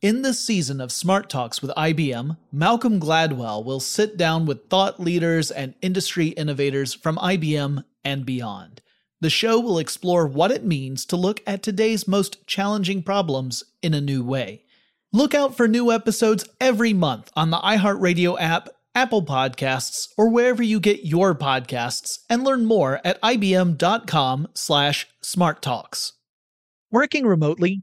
In this season of Smart Talks with IBM, Malcolm Gladwell will sit down with thought leaders and industry innovators from IBM and beyond. The show will explore what it means to look at today's most challenging problems in a new way. Look out for new episodes every month on the iHeartRadio app, Apple Podcasts, or wherever you get your podcasts, and learn more at ibm.com/smarttalks. Working remotely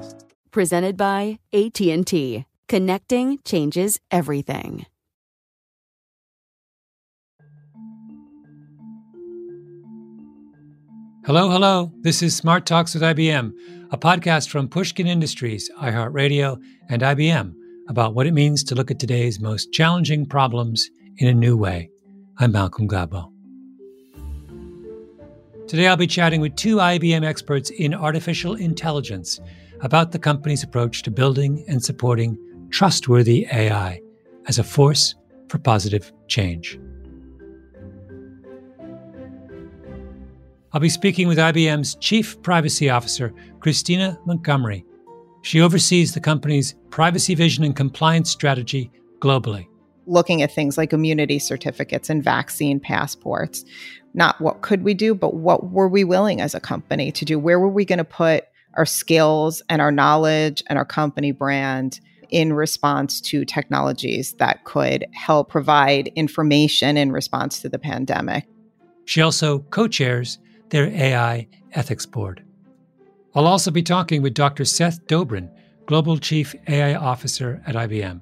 presented by AT&T. Connecting changes everything. Hello, hello. This is Smart Talks with IBM, a podcast from Pushkin Industries, iHeartRadio, and IBM about what it means to look at today's most challenging problems in a new way. I'm Malcolm Gladwell. Today I'll be chatting with two IBM experts in artificial intelligence about the company's approach to building and supporting trustworthy AI as a force for positive change. I'll be speaking with IBM's Chief Privacy Officer, Christina Montgomery. She oversees the company's privacy vision and compliance strategy globally. Looking at things like immunity certificates and vaccine passports. Not what could we do, but what were we willing as a company to do? Where were we going to put our skills and our knowledge and our company brand in response to technologies that could help provide information in response to the pandemic. She also co chairs their AI Ethics Board. I'll also be talking with Dr. Seth Dobrin, Global Chief AI Officer at IBM.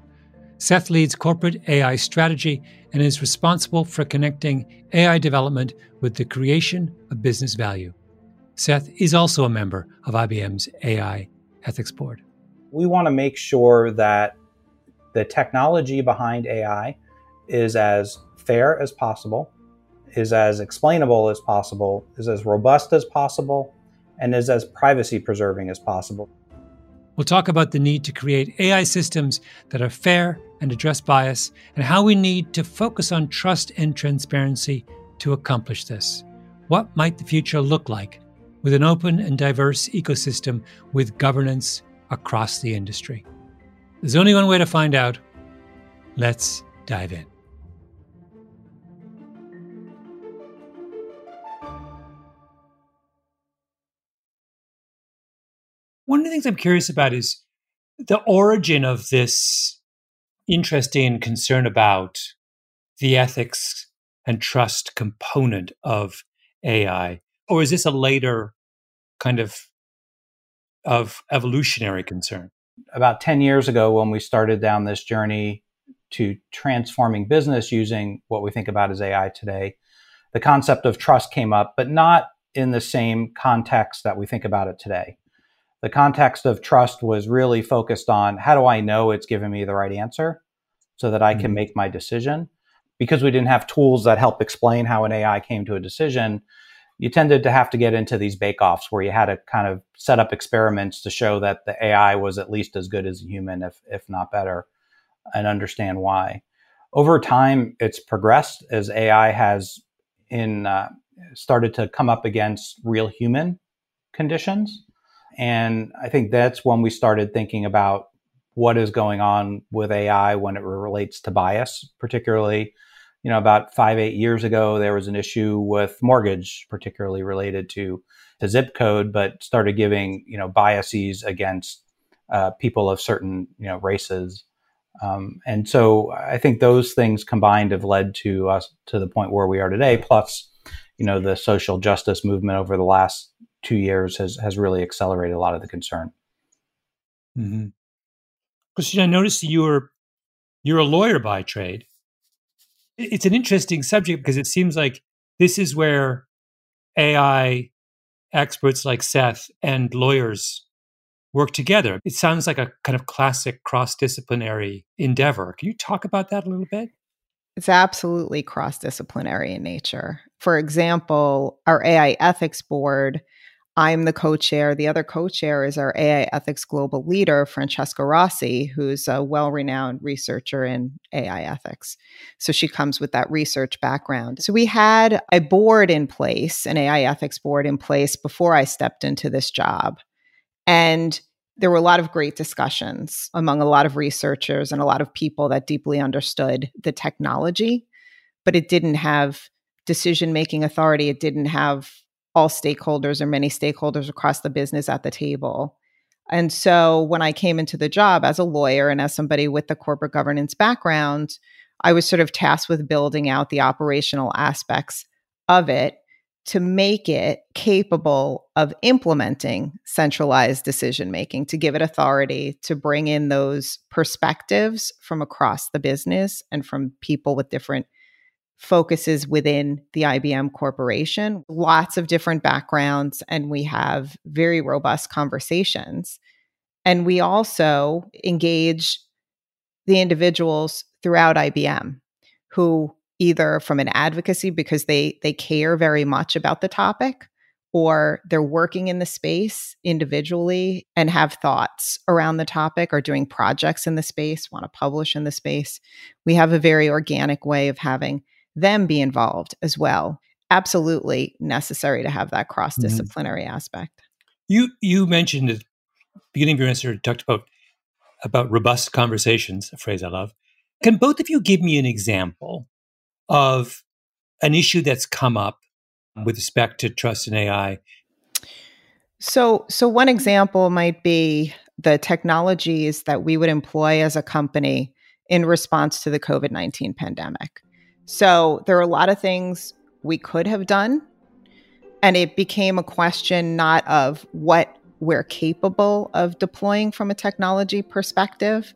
Seth leads corporate AI strategy and is responsible for connecting AI development with the creation of business value. Seth is also a member of IBM's AI Ethics Board. We want to make sure that the technology behind AI is as fair as possible, is as explainable as possible, is as robust as possible, and is as privacy preserving as possible. We'll talk about the need to create AI systems that are fair and address bias, and how we need to focus on trust and transparency to accomplish this. What might the future look like with an open and diverse ecosystem with governance across the industry? There's only one way to find out. Let's dive in. One of the things I'm curious about is the origin of this interesting concern about the ethics and trust component of AI or is this a later kind of of evolutionary concern? About 10 years ago, when we started down this journey to transforming business using what we think about as AI today, the concept of trust came up, but not in the same context that we think about it today. The context of trust was really focused on how do I know it's giving me the right answer so that I can mm-hmm. make my decision? Because we didn't have tools that help explain how an AI came to a decision, you tended to have to get into these bake-offs where you had to kind of set up experiments to show that the AI was at least as good as a human, if if not better, and understand why. Over time, it's progressed as AI has in uh, started to come up against real human conditions, and I think that's when we started thinking about what is going on with AI when it relates to bias, particularly you know, about five, eight years ago, there was an issue with mortgage, particularly related to the zip code, but started giving, you know, biases against uh, people of certain, you know, races. Um, and so I think those things combined have led to us to the point where we are today. Plus, you know, the social justice movement over the last two years has, has really accelerated a lot of the concern. Mm-hmm. I noticed you're, you're a lawyer by trade it's an interesting subject because it seems like this is where AI experts like Seth and lawyers work together. It sounds like a kind of classic cross disciplinary endeavor. Can you talk about that a little bit? It's absolutely cross disciplinary in nature. For example, our AI ethics board I'm the co chair. The other co chair is our AI ethics global leader, Francesca Rossi, who's a well renowned researcher in AI ethics. So she comes with that research background. So we had a board in place, an AI ethics board in place before I stepped into this job. And there were a lot of great discussions among a lot of researchers and a lot of people that deeply understood the technology, but it didn't have decision making authority. It didn't have all stakeholders or many stakeholders across the business at the table. And so when I came into the job as a lawyer and as somebody with the corporate governance background, I was sort of tasked with building out the operational aspects of it to make it capable of implementing centralized decision making, to give it authority, to bring in those perspectives from across the business and from people with different focuses within the IBM corporation, lots of different backgrounds, and we have very robust conversations. And we also engage the individuals throughout IBM who either from an advocacy because they they care very much about the topic or they're working in the space individually and have thoughts around the topic or doing projects in the space, want to publish in the space. We have a very organic way of having them be involved as well. Absolutely necessary to have that cross disciplinary mm-hmm. aspect. You you mentioned at the beginning of your answer talked about about robust conversations, a phrase I love. Can both of you give me an example of an issue that's come up with respect to trust in AI? So, so one example might be the technologies that we would employ as a company in response to the COVID 19 pandemic. So there are a lot of things we could have done. And it became a question not of what we're capable of deploying from a technology perspective,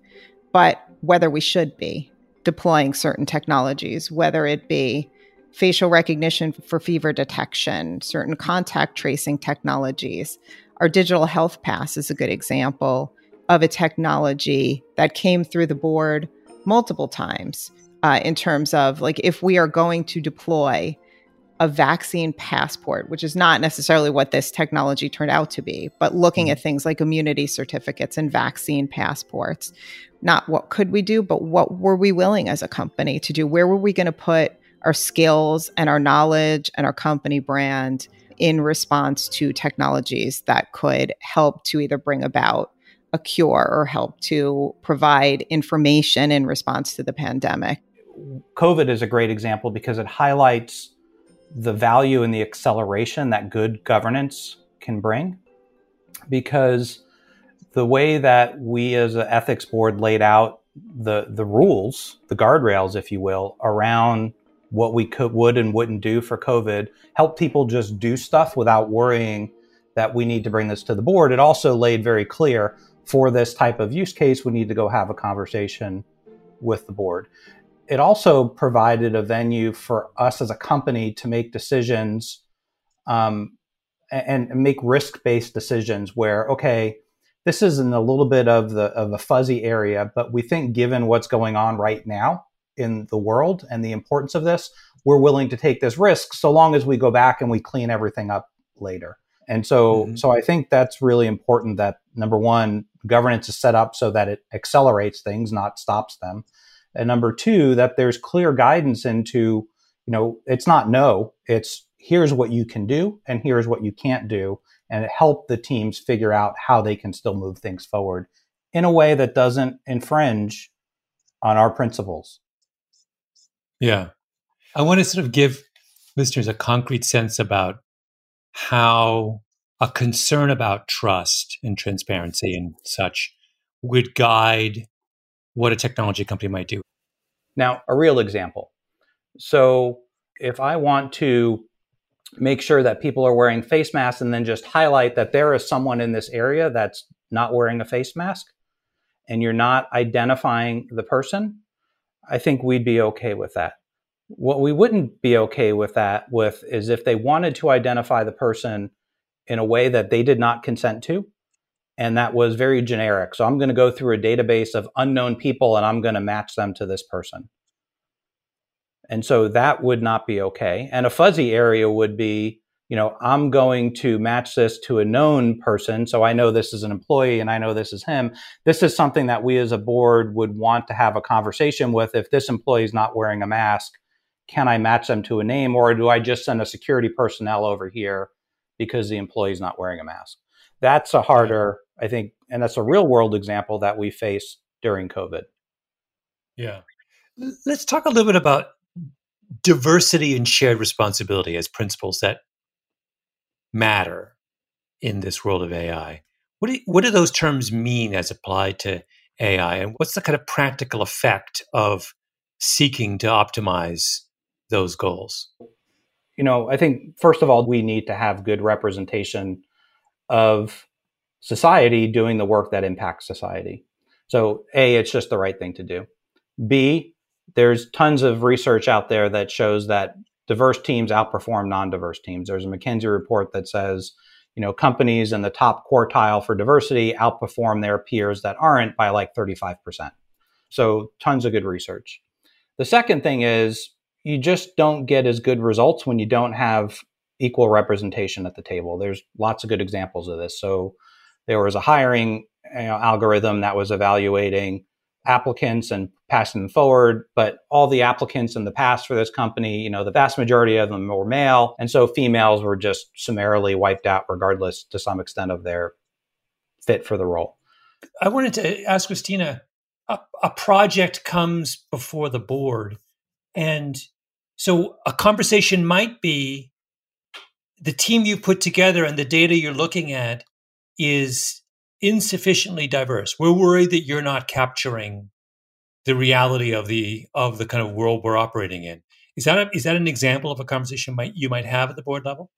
but whether we should be deploying certain technologies, whether it be facial recognition for fever detection, certain contact tracing technologies. Our digital health pass is a good example of a technology that came through the board multiple times uh, in terms of like if we are going to deploy a vaccine passport, which is not necessarily what this technology turned out to be, but looking at mm-hmm. things like immunity certificates and vaccine passports. Not what could we do, but what were we willing as a company to do? Where were we going to put our skills and our knowledge and our company brand in response to technologies that could help to either bring about a cure or help to provide information in response to the pandemic? COVID is a great example because it highlights the value and the acceleration that good governance can bring. Because the way that we as an ethics board laid out the, the rules, the guardrails, if you will, around what we could, would and wouldn't do for COVID, help people just do stuff without worrying that we need to bring this to the board. It also laid very clear for this type of use case, we need to go have a conversation with the board it also provided a venue for us as a company to make decisions um, and, and make risk-based decisions where okay this is in a little bit of the of a fuzzy area but we think given what's going on right now in the world and the importance of this we're willing to take this risk so long as we go back and we clean everything up later and so mm-hmm. so i think that's really important that number one governance is set up so that it accelerates things not stops them and number two that there's clear guidance into you know it's not no it's here's what you can do and here's what you can't do and help the teams figure out how they can still move things forward in a way that doesn't infringe on our principles. Yeah. I want to sort of give listeners a concrete sense about how a concern about trust and transparency and such would guide what a technology company might do. Now, a real example. So, if I want to make sure that people are wearing face masks and then just highlight that there is someone in this area that's not wearing a face mask and you're not identifying the person, I think we'd be okay with that. What we wouldn't be okay with that with is if they wanted to identify the person in a way that they did not consent to and that was very generic. So I'm going to go through a database of unknown people and I'm going to match them to this person. And so that would not be okay. And a fuzzy area would be, you know, I'm going to match this to a known person. So I know this is an employee and I know this is him. This is something that we as a board would want to have a conversation with. If this employee is not wearing a mask, can I match them to a name or do I just send a security personnel over here because the employee is not wearing a mask? That's a harder, I think, and that's a real world example that we face during COVID. Yeah. Let's talk a little bit about diversity and shared responsibility as principles that matter in this world of AI. What do, what do those terms mean as applied to AI? And what's the kind of practical effect of seeking to optimize those goals? You know, I think first of all, we need to have good representation of society doing the work that impacts society. So, A, it's just the right thing to do. B, there's tons of research out there that shows that diverse teams outperform non-diverse teams. There's a McKinsey report that says, you know, companies in the top quartile for diversity outperform their peers that aren't by like 35%. So tons of good research. The second thing is you just don't get as good results when you don't have equal representation at the table. There's lots of good examples of this. So there was a hiring you know, algorithm that was evaluating applicants and passing them forward. But all the applicants in the past for this company, you know, the vast majority of them were male. And so females were just summarily wiped out, regardless to some extent of their fit for the role. I wanted to ask Christina a, a project comes before the board. And so a conversation might be the team you put together and the data you're looking at is insufficiently diverse. We're worried that you're not capturing the reality of the of the kind of world we're operating in. Is that a, is that an example of a conversation might, you might have at the board level?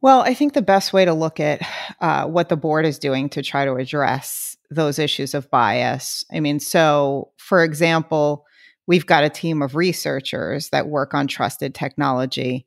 Well, I think the best way to look at uh, what the board is doing to try to address those issues of bias. I mean, so for example, we've got a team of researchers that work on trusted technology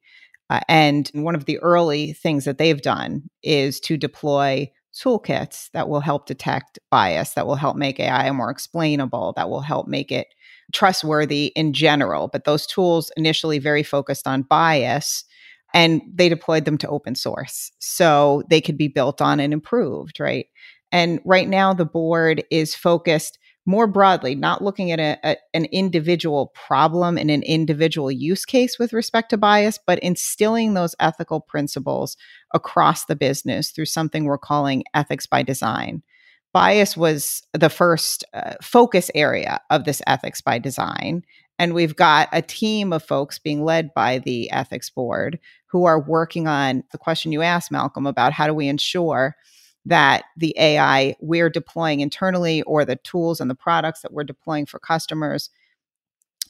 uh, and one of the early things that they've done is to deploy toolkits that will help detect bias, that will help make AI more explainable, that will help make it trustworthy in general. But those tools initially very focused on bias and they deployed them to open source so they could be built on and improved, right? And right now, the board is focused more broadly, not looking at a, an individual problem and an individual use case with respect to bias, but instilling those ethical principles across the business through something we're calling ethics by design. Bias was the first uh, focus area of this ethics by design. And we've got a team of folks being led by the ethics board who are working on the question you asked, Malcolm, about how do we ensure that the AI we're deploying internally or the tools and the products that we're deploying for customers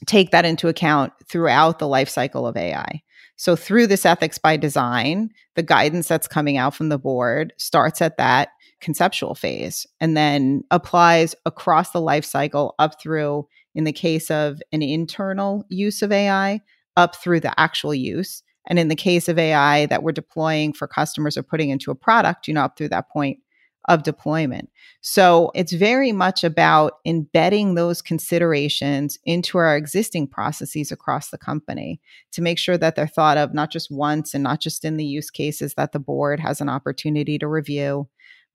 take that into account throughout the life cycle of AI. So through this ethics by design, the guidance that's coming out from the board starts at that conceptual phase and then applies across the life cycle up through in the case of an internal use of AI, up through the actual use. And in the case of AI that we're deploying for customers or putting into a product, you know, up through that point of deployment. So it's very much about embedding those considerations into our existing processes across the company to make sure that they're thought of not just once and not just in the use cases that the board has an opportunity to review,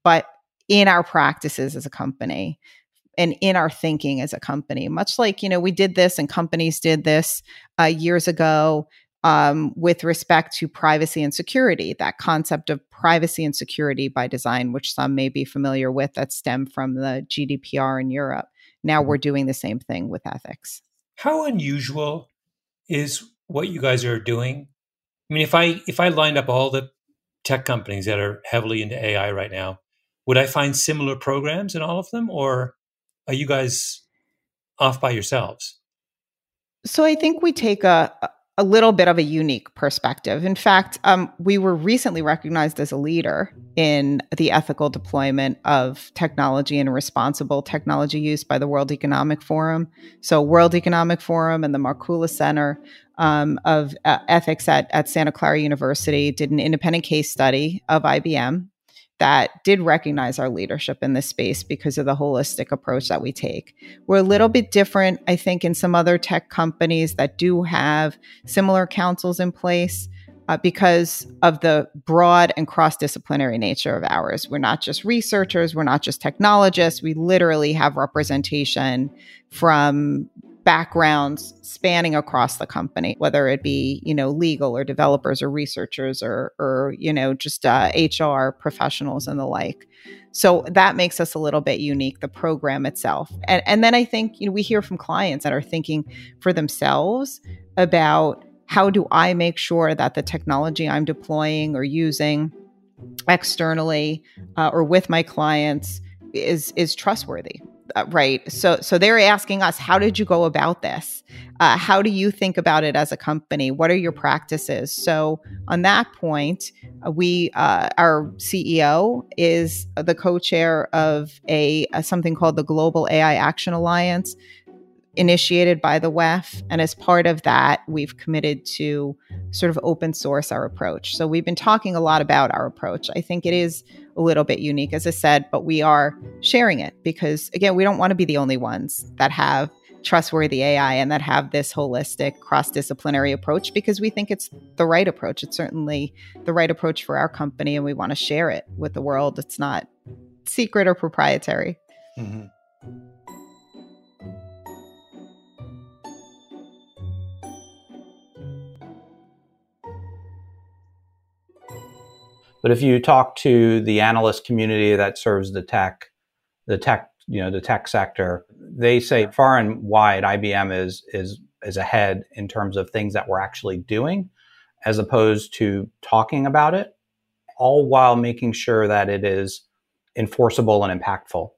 but in our practices as a company and in our thinking as a company much like you know we did this and companies did this uh, years ago um, with respect to privacy and security, that concept of privacy and security by design, which some may be familiar with, that stemmed from the GDPR in Europe. Now we're doing the same thing with ethics. How unusual is what you guys are doing? I mean, if I if I lined up all the tech companies that are heavily into AI right now, would I find similar programs in all of them, or are you guys off by yourselves? So I think we take a a little bit of a unique perspective. In fact, um, we were recently recognized as a leader in the ethical deployment of technology and responsible technology use by the World Economic Forum. So, World Economic Forum and the Markkula Center um, of uh, Ethics at, at Santa Clara University did an independent case study of IBM that did recognize our leadership in this space because of the holistic approach that we take. We're a little bit different, I think, in some other tech companies that do have similar councils in place. Uh, because of the broad and cross disciplinary nature of ours. We're not just researchers, we're not just technologists. We literally have representation from backgrounds spanning across the company, whether it be, you know, legal or developers or researchers or, or you know, just uh, HR professionals and the like. So that makes us a little bit unique, the program itself. And, and then I think, you know, we hear from clients that are thinking for themselves about how do I make sure that the technology I'm deploying or using externally uh, or with my clients is is trustworthy uh, right so so they're asking us how did you go about this uh, how do you think about it as a company what are your practices so on that point uh, we uh, our ceo is the co-chair of a, a something called the global ai action alliance initiated by the WEF. And as part of that, we've committed to sort of open source our approach. So we've been talking a lot about our approach. I think it is a little bit unique, as I said, but we are sharing it because, again, we don't want to be the only ones that have trustworthy AI and that have this holistic cross disciplinary approach because we think it's the right approach. It's certainly the right approach for our company and we want to share it with the world. It's not secret or proprietary. Mm-hmm. But if you talk to the analyst community that serves the tech, the tech, you know, the tech sector, they say far and wide IBM is is is ahead in terms of things that we're actually doing, as opposed to talking about it, all while making sure that it is enforceable and impactful.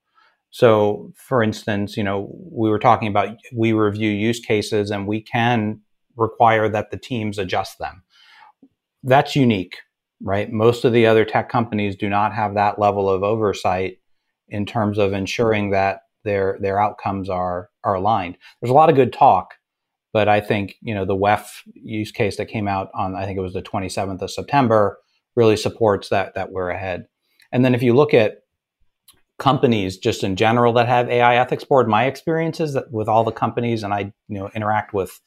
So, for instance, you know, we were talking about we review use cases and we can require that the teams adjust them. That's unique right? Most of the other tech companies do not have that level of oversight in terms of ensuring that their their outcomes are are aligned. There's a lot of good talk, but I think you know the WEF use case that came out on I think it was the 27th of September really supports that that we're ahead. And then if you look at companies just in general that have AI ethics board, my experience is that with all the companies, and I you know interact with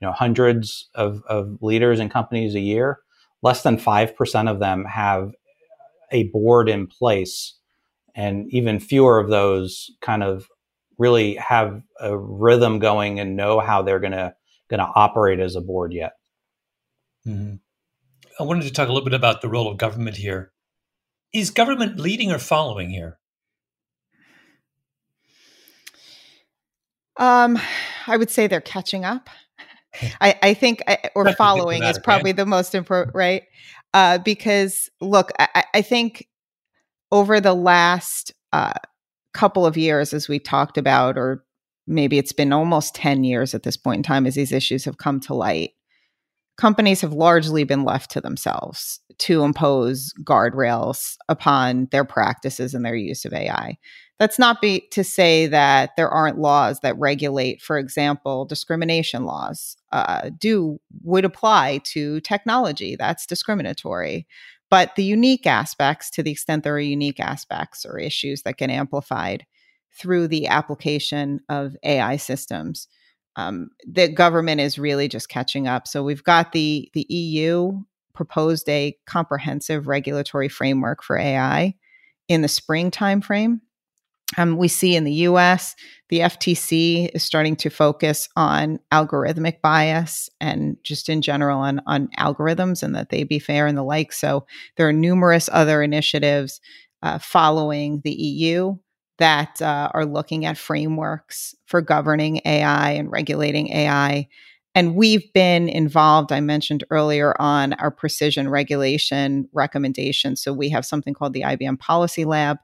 you know hundreds of, of leaders and companies a year less than 5% of them have a board in place and even fewer of those kind of really have a rhythm going and know how they're going to going to operate as a board yet. Mm-hmm. i wanted to talk a little bit about the role of government here. Is government leading or following here? Um, i would say they're catching up I, I think, I, or following is probably the most important, right? Uh, because look, I, I, think over the last uh, couple of years, as we talked about, or maybe it's been almost 10 years at this point in time as these issues have come to light, companies have largely been left to themselves to impose guardrails upon their practices and their use of AI. That's not be to say that there aren't laws that regulate, for example, discrimination laws uh, do would apply to technology. That's discriminatory. But the unique aspects, to the extent there are unique aspects or issues that get amplified through the application of AI systems, um, the government is really just catching up. So we've got the the EU proposed a comprehensive regulatory framework for AI in the spring timeframe. Um, we see in the US, the FTC is starting to focus on algorithmic bias and just in general on, on algorithms and that they be fair and the like. So there are numerous other initiatives uh, following the EU that uh, are looking at frameworks for governing AI and regulating AI. And we've been involved, I mentioned earlier, on our precision regulation recommendations. So we have something called the IBM Policy Lab.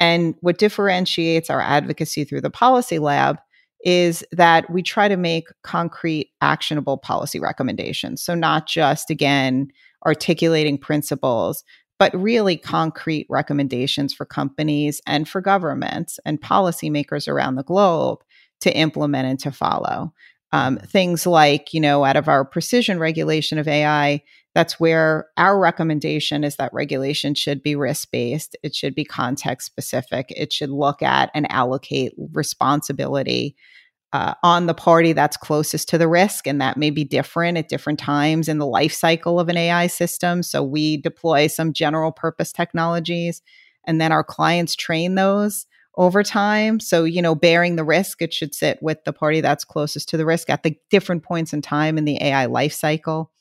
And what differentiates our advocacy through the Policy Lab is that we try to make concrete, actionable policy recommendations. So, not just, again, articulating principles, but really concrete recommendations for companies and for governments and policymakers around the globe to implement and to follow. Um, things like, you know, out of our precision regulation of AI, that's where our recommendation is that regulation should be risk based, it should be context specific, it should look at and allocate responsibility uh, on the party that's closest to the risk. And that may be different at different times in the life cycle of an AI system. So we deploy some general purpose technologies, and then our clients train those over time. So, you know, bearing the risk, it should sit with the party that's closest to the risk at the different points in time in the AI life cycle.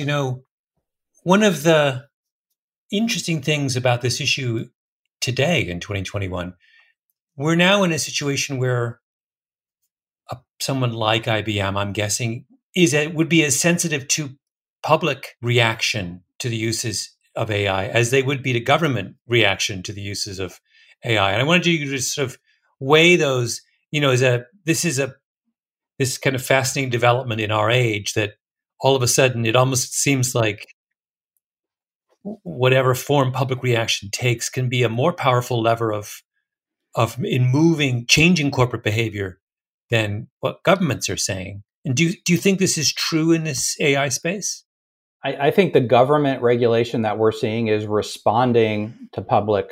You know, one of the interesting things about this issue today in 2021, we're now in a situation where a, someone like IBM, I'm guessing, is it would be as sensitive to public reaction to the uses of AI as they would be to government reaction to the uses of AI. And I wanted you to sort of weigh those. You know, as a this is a this kind of fascinating development in our age that all of a sudden it almost seems like whatever form public reaction takes can be a more powerful lever of of in moving changing corporate behavior than what governments are saying. And do do you think this is true in this AI space? I, I think the government regulation that we're seeing is responding to public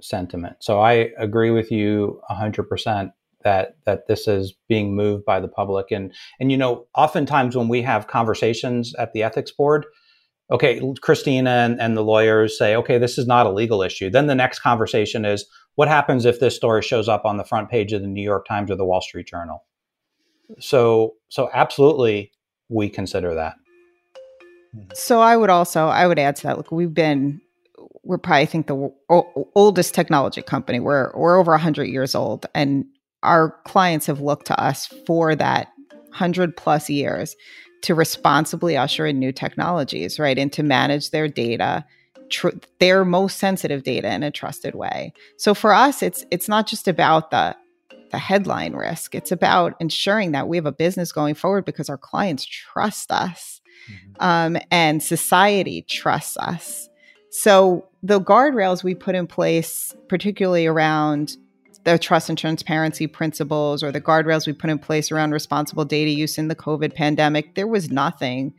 sentiment. So I agree with you 100% that that this is being moved by the public and and you know oftentimes when we have conversations at the ethics board okay christina and, and the lawyers say okay this is not a legal issue then the next conversation is what happens if this story shows up on the front page of the New York Times or the Wall Street Journal? So, so absolutely, we consider that. So I would also I would add to that. Look, we've been we're probably I think the o- oldest technology company. We're we're over hundred years old, and our clients have looked to us for that hundred plus years to responsibly usher in new technologies, right, and to manage their data tr- their most sensitive data in a trusted way. So for us, it's it's not just about the the headline risk. It's about ensuring that we have a business going forward because our clients trust us, mm-hmm. um, and society trusts us. So the guardrails we put in place, particularly around the trust and transparency principles or the guardrails we put in place around responsible data use in the COVID pandemic, there was nothing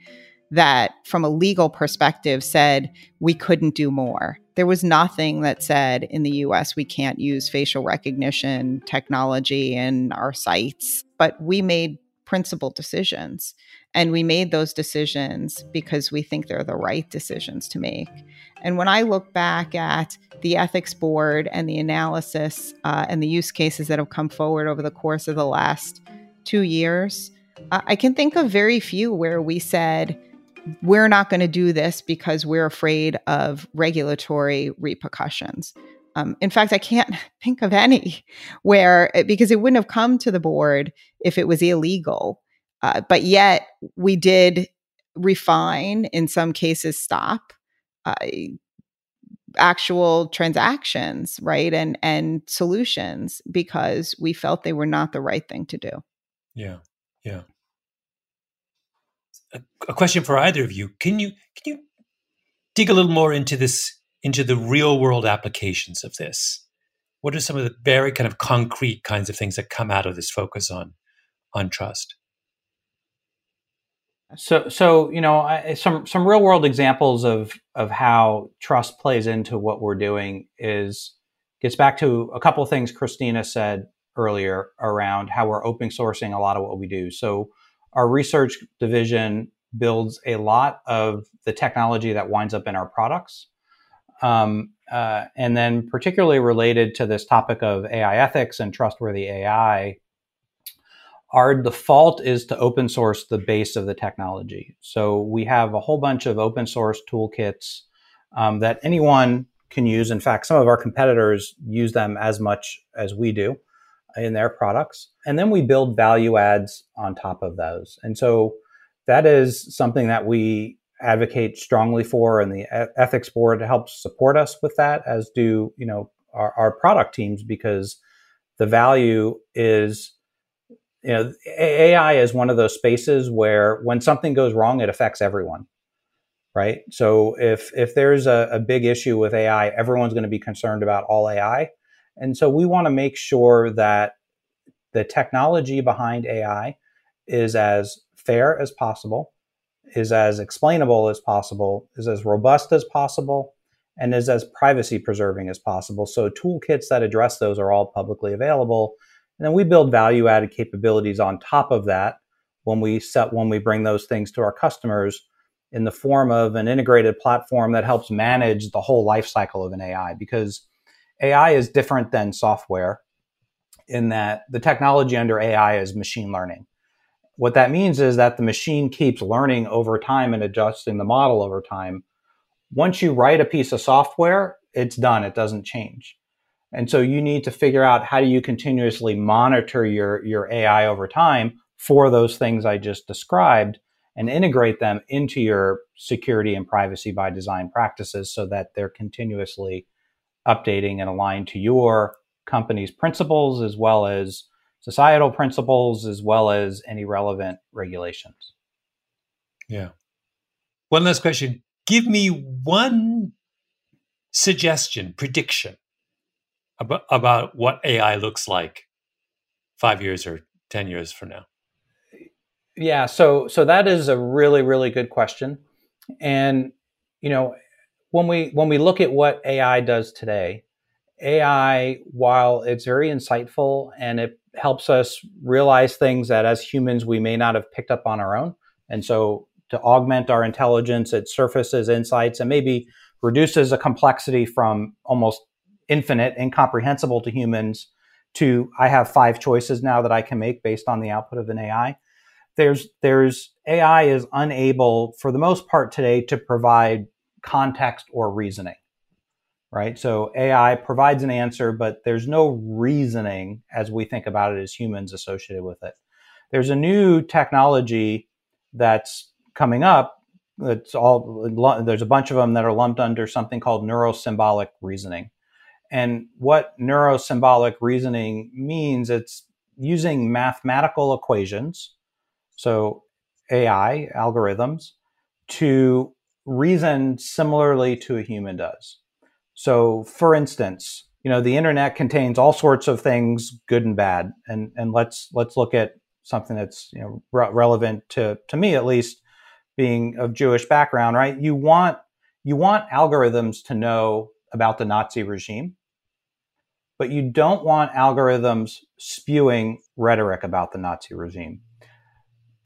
that, from a legal perspective, said we couldn't do more. There was nothing that said in the US we can't use facial recognition technology in our sites, but we made principled decisions. And we made those decisions because we think they're the right decisions to make. And when I look back at the ethics board and the analysis uh, and the use cases that have come forward over the course of the last two years, uh, I can think of very few where we said, we're not going to do this because we're afraid of regulatory repercussions. Um, in fact, I can't think of any where, because it wouldn't have come to the board if it was illegal. Uh, but yet we did refine, in some cases, stop uh, actual transactions, right? And, and solutions because we felt they were not the right thing to do. Yeah. Yeah a, a question for either of you. Can you can you dig a little more into this into the real world applications of this? What are some of the very kind of concrete kinds of things that come out of this focus on on trust? So, so you know, I, some some real world examples of of how trust plays into what we're doing is gets back to a couple of things Christina said earlier around how we're open sourcing a lot of what we do. So, our research division builds a lot of the technology that winds up in our products. Um, uh, and then, particularly related to this topic of AI ethics and trustworthy AI, our default is to open source the base of the technology. So we have a whole bunch of open source toolkits um, that anyone can use. In fact, some of our competitors use them as much as we do in their products. And then we build value adds on top of those. And so that is something that we advocate strongly for and the ethics board helps support us with that as do you know our, our product teams because the value is you know ai is one of those spaces where when something goes wrong it affects everyone right so if if there's a, a big issue with ai everyone's going to be concerned about all ai and so we want to make sure that the technology behind ai is as fair as possible is as explainable as possible, is as robust as possible, and is as privacy preserving as possible. So toolkits that address those are all publicly available. And then we build value added capabilities on top of that when we set when we bring those things to our customers in the form of an integrated platform that helps manage the whole life cycle of an AI because AI is different than software in that the technology under AI is machine learning. What that means is that the machine keeps learning over time and adjusting the model over time. Once you write a piece of software, it's done. It doesn't change. And so you need to figure out how do you continuously monitor your, your AI over time for those things I just described and integrate them into your security and privacy by design practices so that they're continuously updating and aligned to your company's principles as well as societal principles as well as any relevant regulations. Yeah. One last question. Give me one suggestion, prediction about, about what AI looks like five years or 10 years from now. Yeah, so so that is a really really good question. And you know, when we when we look at what AI does today, AI while it's very insightful and it helps us realize things that as humans we may not have picked up on our own. And so to augment our intelligence, it surfaces insights and maybe reduces a complexity from almost infinite, incomprehensible to humans to I have five choices now that I can make based on the output of an AI. There's there's AI is unable for the most part today to provide context or reasoning right? So AI provides an answer, but there's no reasoning as we think about it as humans associated with it. There's a new technology that's coming up. It's all there's a bunch of them that are lumped under something called neurosymbolic reasoning. And what neurosymbolic reasoning means, it's using mathematical equations, so AI algorithms, to reason similarly to a human does. So, for instance, you know, the internet contains all sorts of things, good and bad, and and let's let's look at something that's you know re- relevant to to me at least, being of Jewish background, right? You want you want algorithms to know about the Nazi regime, but you don't want algorithms spewing rhetoric about the Nazi regime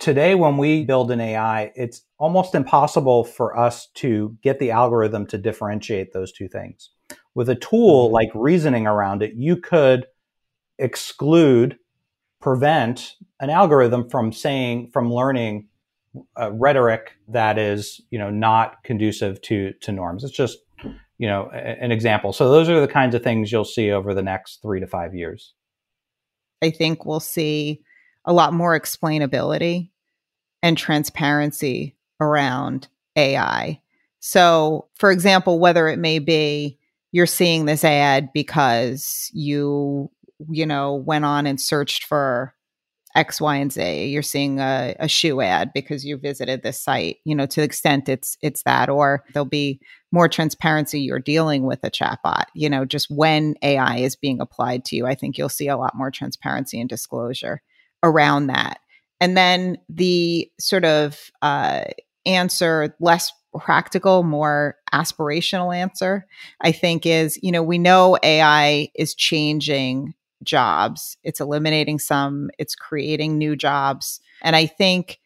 today when we build an AI, it's almost impossible for us to get the algorithm to differentiate those two things. With a tool mm-hmm. like reasoning around it, you could exclude, prevent an algorithm from saying, from learning uh, rhetoric that is, you know, not conducive to to norms. It's just, you know, an example. So those are the kinds of things you'll see over the next three to five years. I think we'll see a lot more explainability and transparency around AI. So, for example, whether it may be you're seeing this ad because you, you know, went on and searched for X, Y, and Z. You're seeing a, a shoe ad because you visited this site. You know, to the extent it's it's that, or there'll be more transparency. You're dealing with a chatbot. You know, just when AI is being applied to you, I think you'll see a lot more transparency and disclosure around that. And then the sort of uh, answer, less practical, more aspirational answer, I think is, you know, we know AI is changing jobs. It's eliminating some, it's creating new jobs. And I think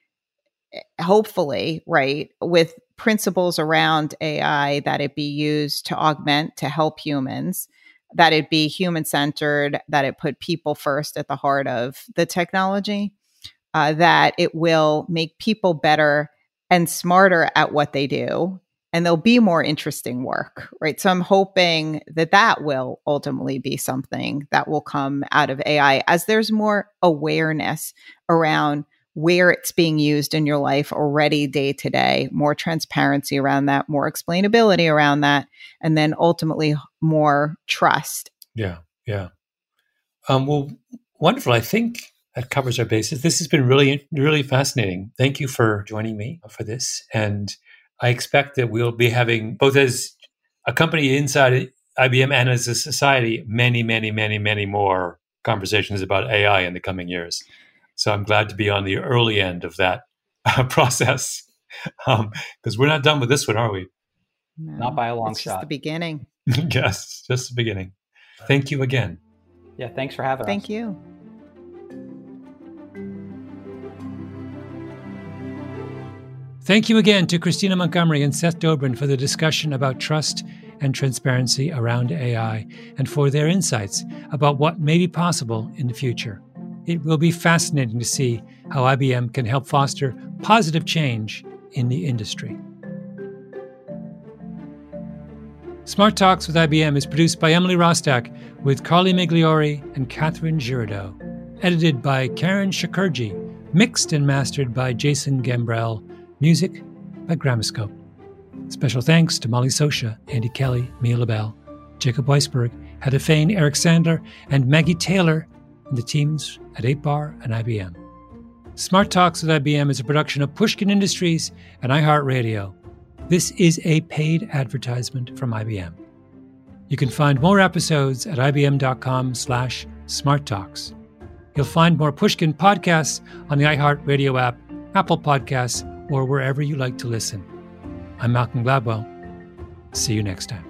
eh, hopefully, right, with principles around AI that it be used to augment, to help humans, that it be human centered, that it put people first at the heart of the technology, uh, that it will make people better and smarter at what they do and there'll be more interesting work, right? So I'm hoping that that will ultimately be something that will come out of AI as there's more awareness around where it's being used in your life already day to day, more transparency around that, more explainability around that, and then ultimately more trust. Yeah, yeah. Um, well, wonderful. I think that covers our bases. This has been really, really fascinating. Thank you for joining me for this. And I expect that we'll be having both as a company inside IBM and as a society many, many, many, many more conversations about AI in the coming years. So I'm glad to be on the early end of that uh, process because um, we're not done with this one, are we? No, not by a long it's shot. Just the beginning. yes, just the beginning. Thank you again. Yeah, thanks for having Thank us. Thank you. Thank you again to Christina Montgomery and Seth Dobrin for the discussion about trust and transparency around AI and for their insights about what may be possible in the future. It will be fascinating to see how IBM can help foster positive change in the industry. Smart Talks with IBM is produced by Emily Rostek with Carly Migliori and Catherine Giraudo. Edited by Karen Shakerdge. Mixed and mastered by Jason Gambrell Music by Gramoscope. Special thanks to Molly Sosha, Andy Kelly, Mia Lobel, Jacob Weisberg, Hedda Eric Sandler, and Maggie Taylor, and the teams at 8Bar and IBM. Smart Talks with IBM is a production of Pushkin Industries and iHeartRadio. This is a paid advertisement from IBM. You can find more episodes at ibm.com slash smarttalks. You'll find more Pushkin podcasts on the iHeartRadio app, Apple Podcasts, or wherever you like to listen. I'm Malcolm Gladwell. See you next time.